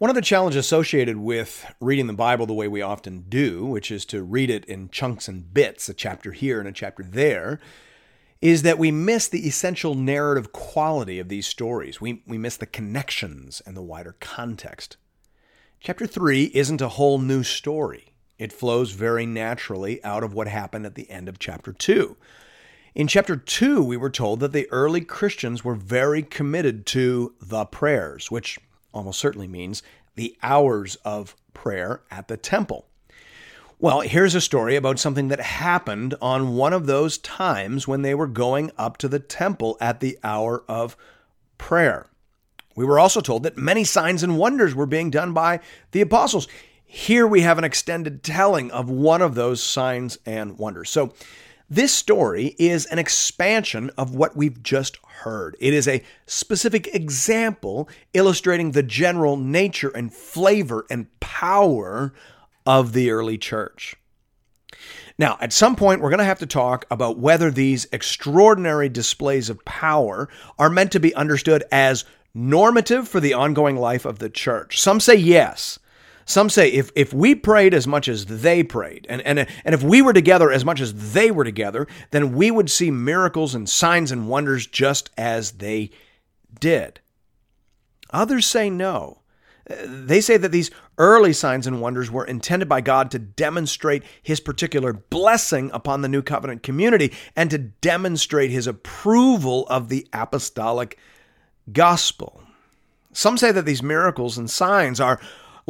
One of the challenges associated with reading the Bible the way we often do, which is to read it in chunks and bits, a chapter here and a chapter there, is that we miss the essential narrative quality of these stories. We, we miss the connections and the wider context. Chapter 3 isn't a whole new story. It flows very naturally out of what happened at the end of chapter 2. In chapter 2, we were told that the early Christians were very committed to the prayers, which almost certainly means the hours of prayer at the temple. Well, here's a story about something that happened on one of those times when they were going up to the temple at the hour of prayer. We were also told that many signs and wonders were being done by the apostles. Here we have an extended telling of one of those signs and wonders. So, this story is an expansion of what we've just heard. It is a specific example illustrating the general nature and flavor and power of the early church. Now, at some point, we're going to have to talk about whether these extraordinary displays of power are meant to be understood as normative for the ongoing life of the church. Some say yes. Some say if, if we prayed as much as they prayed, and, and, and if we were together as much as they were together, then we would see miracles and signs and wonders just as they did. Others say no. They say that these early signs and wonders were intended by God to demonstrate his particular blessing upon the new covenant community and to demonstrate his approval of the apostolic gospel. Some say that these miracles and signs are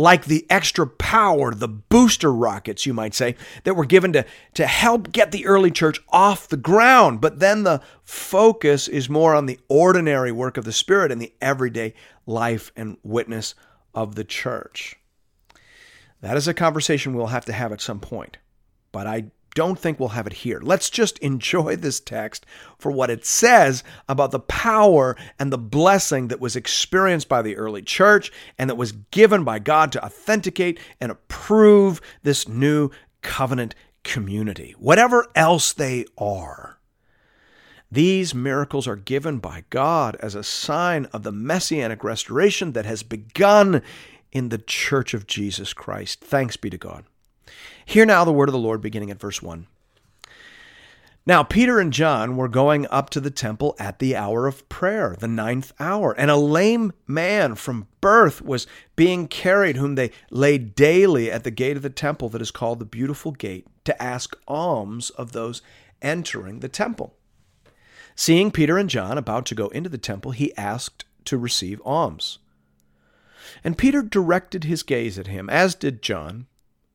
like the extra power, the booster rockets, you might say, that were given to, to help get the early church off the ground. But then the focus is more on the ordinary work of the Spirit and the everyday life and witness of the church. That is a conversation we'll have to have at some point. But I don't think we'll have it here. Let's just enjoy this text for what it says about the power and the blessing that was experienced by the early church and that was given by God to authenticate and approve this new covenant community, whatever else they are. These miracles are given by God as a sign of the messianic restoration that has begun in the church of Jesus Christ. Thanks be to God. Hear now the word of the Lord beginning at verse 1. Now, Peter and John were going up to the temple at the hour of prayer, the ninth hour, and a lame man from birth was being carried, whom they laid daily at the gate of the temple that is called the Beautiful Gate, to ask alms of those entering the temple. Seeing Peter and John about to go into the temple, he asked to receive alms. And Peter directed his gaze at him, as did John,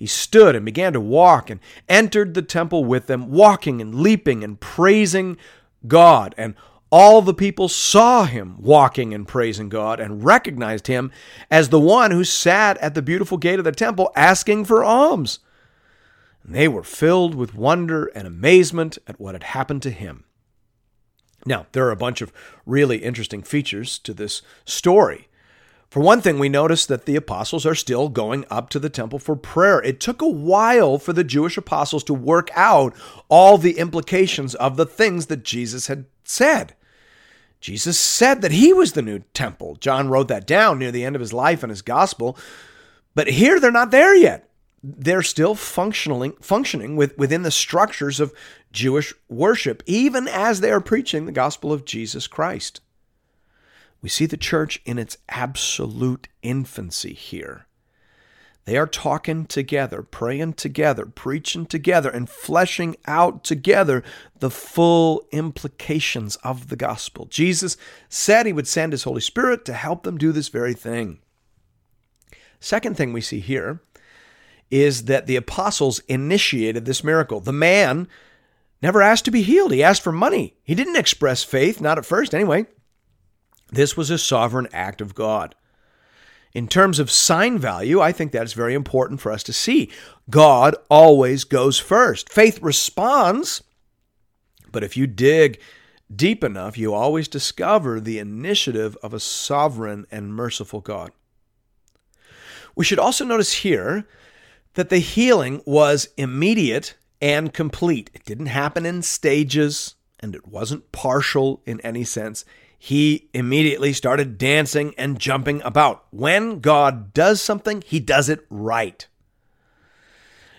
he stood and began to walk and entered the temple with them, walking and leaping and praising God. And all the people saw him walking and praising God and recognized him as the one who sat at the beautiful gate of the temple asking for alms. And they were filled with wonder and amazement at what had happened to him. Now, there are a bunch of really interesting features to this story. For one thing, we notice that the apostles are still going up to the temple for prayer. It took a while for the Jewish apostles to work out all the implications of the things that Jesus had said. Jesus said that he was the new temple. John wrote that down near the end of his life in his gospel. But here they're not there yet. They're still functioning functioning with, within the structures of Jewish worship, even as they are preaching the gospel of Jesus Christ. We see the church in its absolute infancy here. They are talking together, praying together, preaching together, and fleshing out together the full implications of the gospel. Jesus said he would send his Holy Spirit to help them do this very thing. Second thing we see here is that the apostles initiated this miracle. The man never asked to be healed, he asked for money. He didn't express faith, not at first anyway. This was a sovereign act of God. In terms of sign value, I think that is very important for us to see. God always goes first. Faith responds, but if you dig deep enough, you always discover the initiative of a sovereign and merciful God. We should also notice here that the healing was immediate and complete. It didn't happen in stages and it wasn't partial in any sense he immediately started dancing and jumping about. When God does something, he does it right.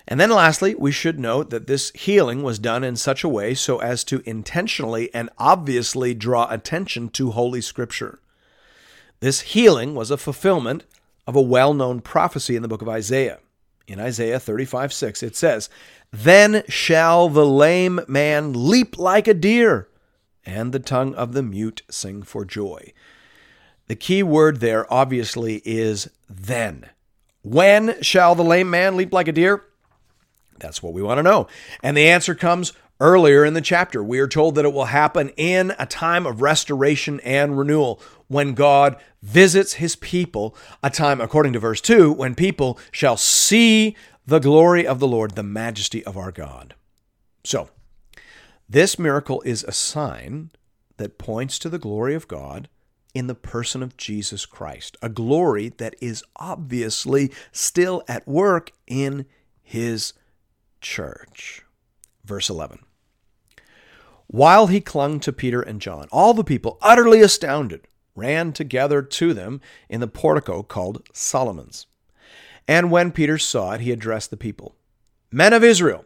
And then lastly, we should note that this healing was done in such a way so as to intentionally and obviously draw attention to Holy Scripture. This healing was a fulfillment of a well known prophecy in the book of Isaiah. In Isaiah 35 6, it says, Then shall the lame man leap like a deer and the tongue of the mute sing for joy. The key word there obviously is then. When shall the lame man leap like a deer? That's what we want to know. And the answer comes earlier in the chapter. We are told that it will happen in a time of restoration and renewal when God visits his people, a time, according to verse 2, when people shall see the glory of the Lord, the majesty of our God. So, this miracle is a sign that points to the glory of God in the person of Jesus Christ, a glory that is obviously still at work in his church. Verse 11. While he clung to Peter and John, all the people, utterly astounded, ran together to them in the portico called Solomon's. And when Peter saw it, he addressed the people Men of Israel,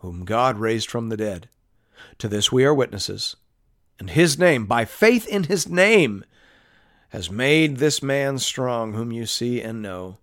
whom God raised from the dead. To this we are witnesses. And his name, by faith in his name, has made this man strong, whom you see and know.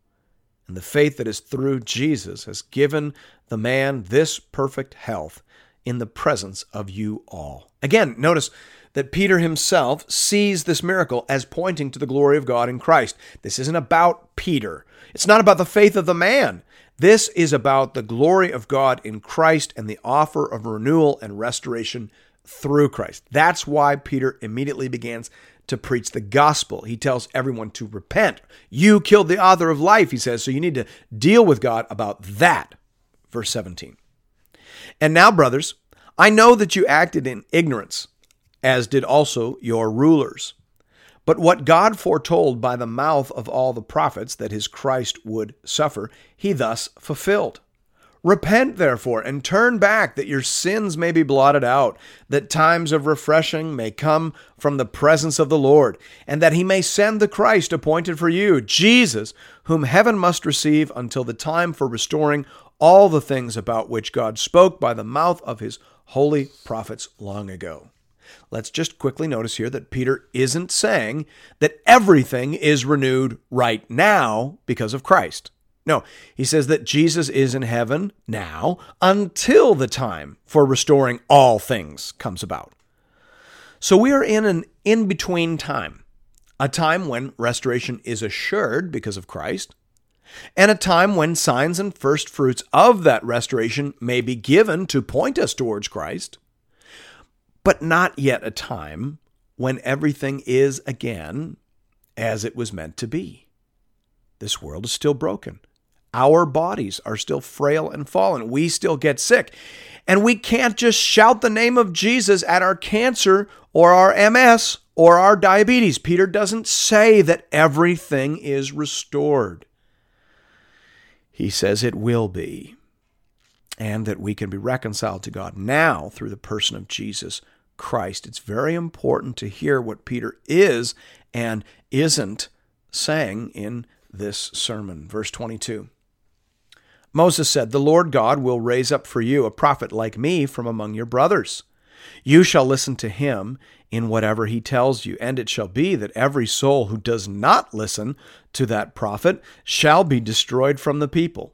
And the faith that is through Jesus has given the man this perfect health in the presence of you all. Again, notice that Peter himself sees this miracle as pointing to the glory of God in Christ. This isn't about Peter. It's not about the faith of the man. This is about the glory of God in Christ and the offer of renewal and restoration through Christ. That's why Peter immediately begins to preach the gospel. He tells everyone to repent. You killed the author of life, he says, so you need to deal with God about that. Verse 17. And now, brothers, I know that you acted in ignorance, as did also your rulers. But what God foretold by the mouth of all the prophets that his Christ would suffer, he thus fulfilled. Repent, therefore, and turn back, that your sins may be blotted out, that times of refreshing may come from the presence of the Lord, and that he may send the Christ appointed for you, Jesus, whom heaven must receive until the time for restoring all the things about which God spoke by the mouth of his holy prophets long ago. Let's just quickly notice here that Peter isn't saying that everything is renewed right now because of Christ. No, he says that Jesus is in heaven now until the time for restoring all things comes about. So we are in an in between time, a time when restoration is assured because of Christ, and a time when signs and first fruits of that restoration may be given to point us towards Christ but not yet a time when everything is again as it was meant to be. This world is still broken. Our bodies are still frail and fallen. We still get sick. And we can't just shout the name of Jesus at our cancer or our MS or our diabetes. Peter doesn't say that everything is restored. he says it will be, and that we can be reconciled to God now through the person of Jesus Christ. It's very important to hear what Peter is and isn't saying in this sermon. Verse 22. Moses said, The Lord God will raise up for you a prophet like me from among your brothers. You shall listen to him in whatever he tells you, and it shall be that every soul who does not listen to that prophet shall be destroyed from the people.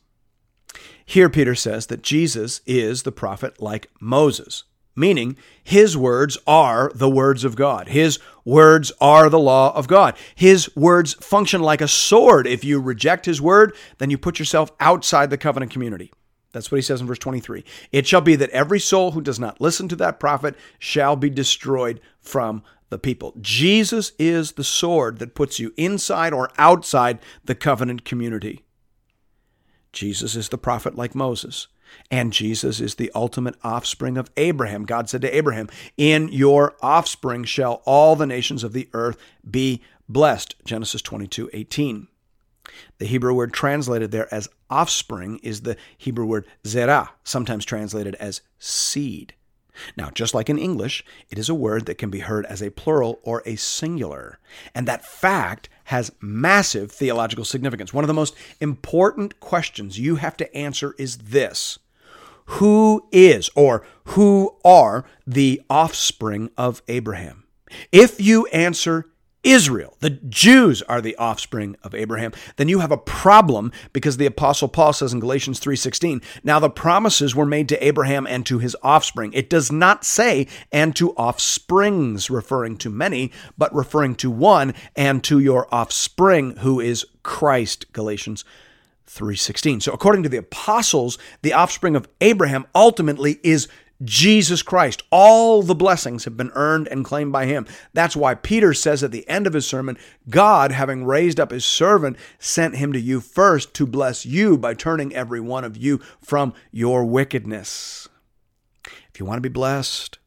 Here, Peter says that Jesus is the prophet like Moses, meaning his words are the words of God. His words are the law of God. His words function like a sword. If you reject his word, then you put yourself outside the covenant community. That's what he says in verse 23. It shall be that every soul who does not listen to that prophet shall be destroyed from the people. Jesus is the sword that puts you inside or outside the covenant community. Jesus is the prophet like Moses. And Jesus is the ultimate offspring of Abraham. God said to Abraham, In your offspring shall all the nations of the earth be blessed. Genesis 22 18. The Hebrew word translated there as offspring is the Hebrew word zerah, sometimes translated as seed. Now, just like in English, it is a word that can be heard as a plural or a singular. And that fact has massive theological significance. One of the most important questions you have to answer is this Who is or who are the offspring of Abraham? If you answer Israel, the Jews are the offspring of Abraham, then you have a problem because the apostle Paul says in Galatians 3:16, now the promises were made to Abraham and to his offspring. It does not say and to offsprings referring to many, but referring to one and to your offspring who is Christ, Galatians 3:16. So according to the apostles, the offspring of Abraham ultimately is Jesus Christ. All the blessings have been earned and claimed by him. That's why Peter says at the end of his sermon, God, having raised up his servant, sent him to you first to bless you by turning every one of you from your wickedness. If you want to be blessed,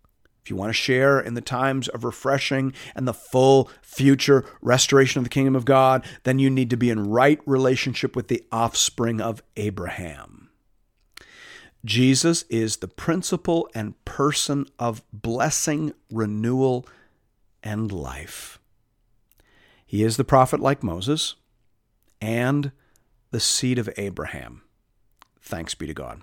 if you want to share in the times of refreshing and the full future restoration of the kingdom of God, then you need to be in right relationship with the offspring of Abraham. Jesus is the principle and person of blessing, renewal, and life. He is the prophet like Moses and the seed of Abraham. Thanks be to God.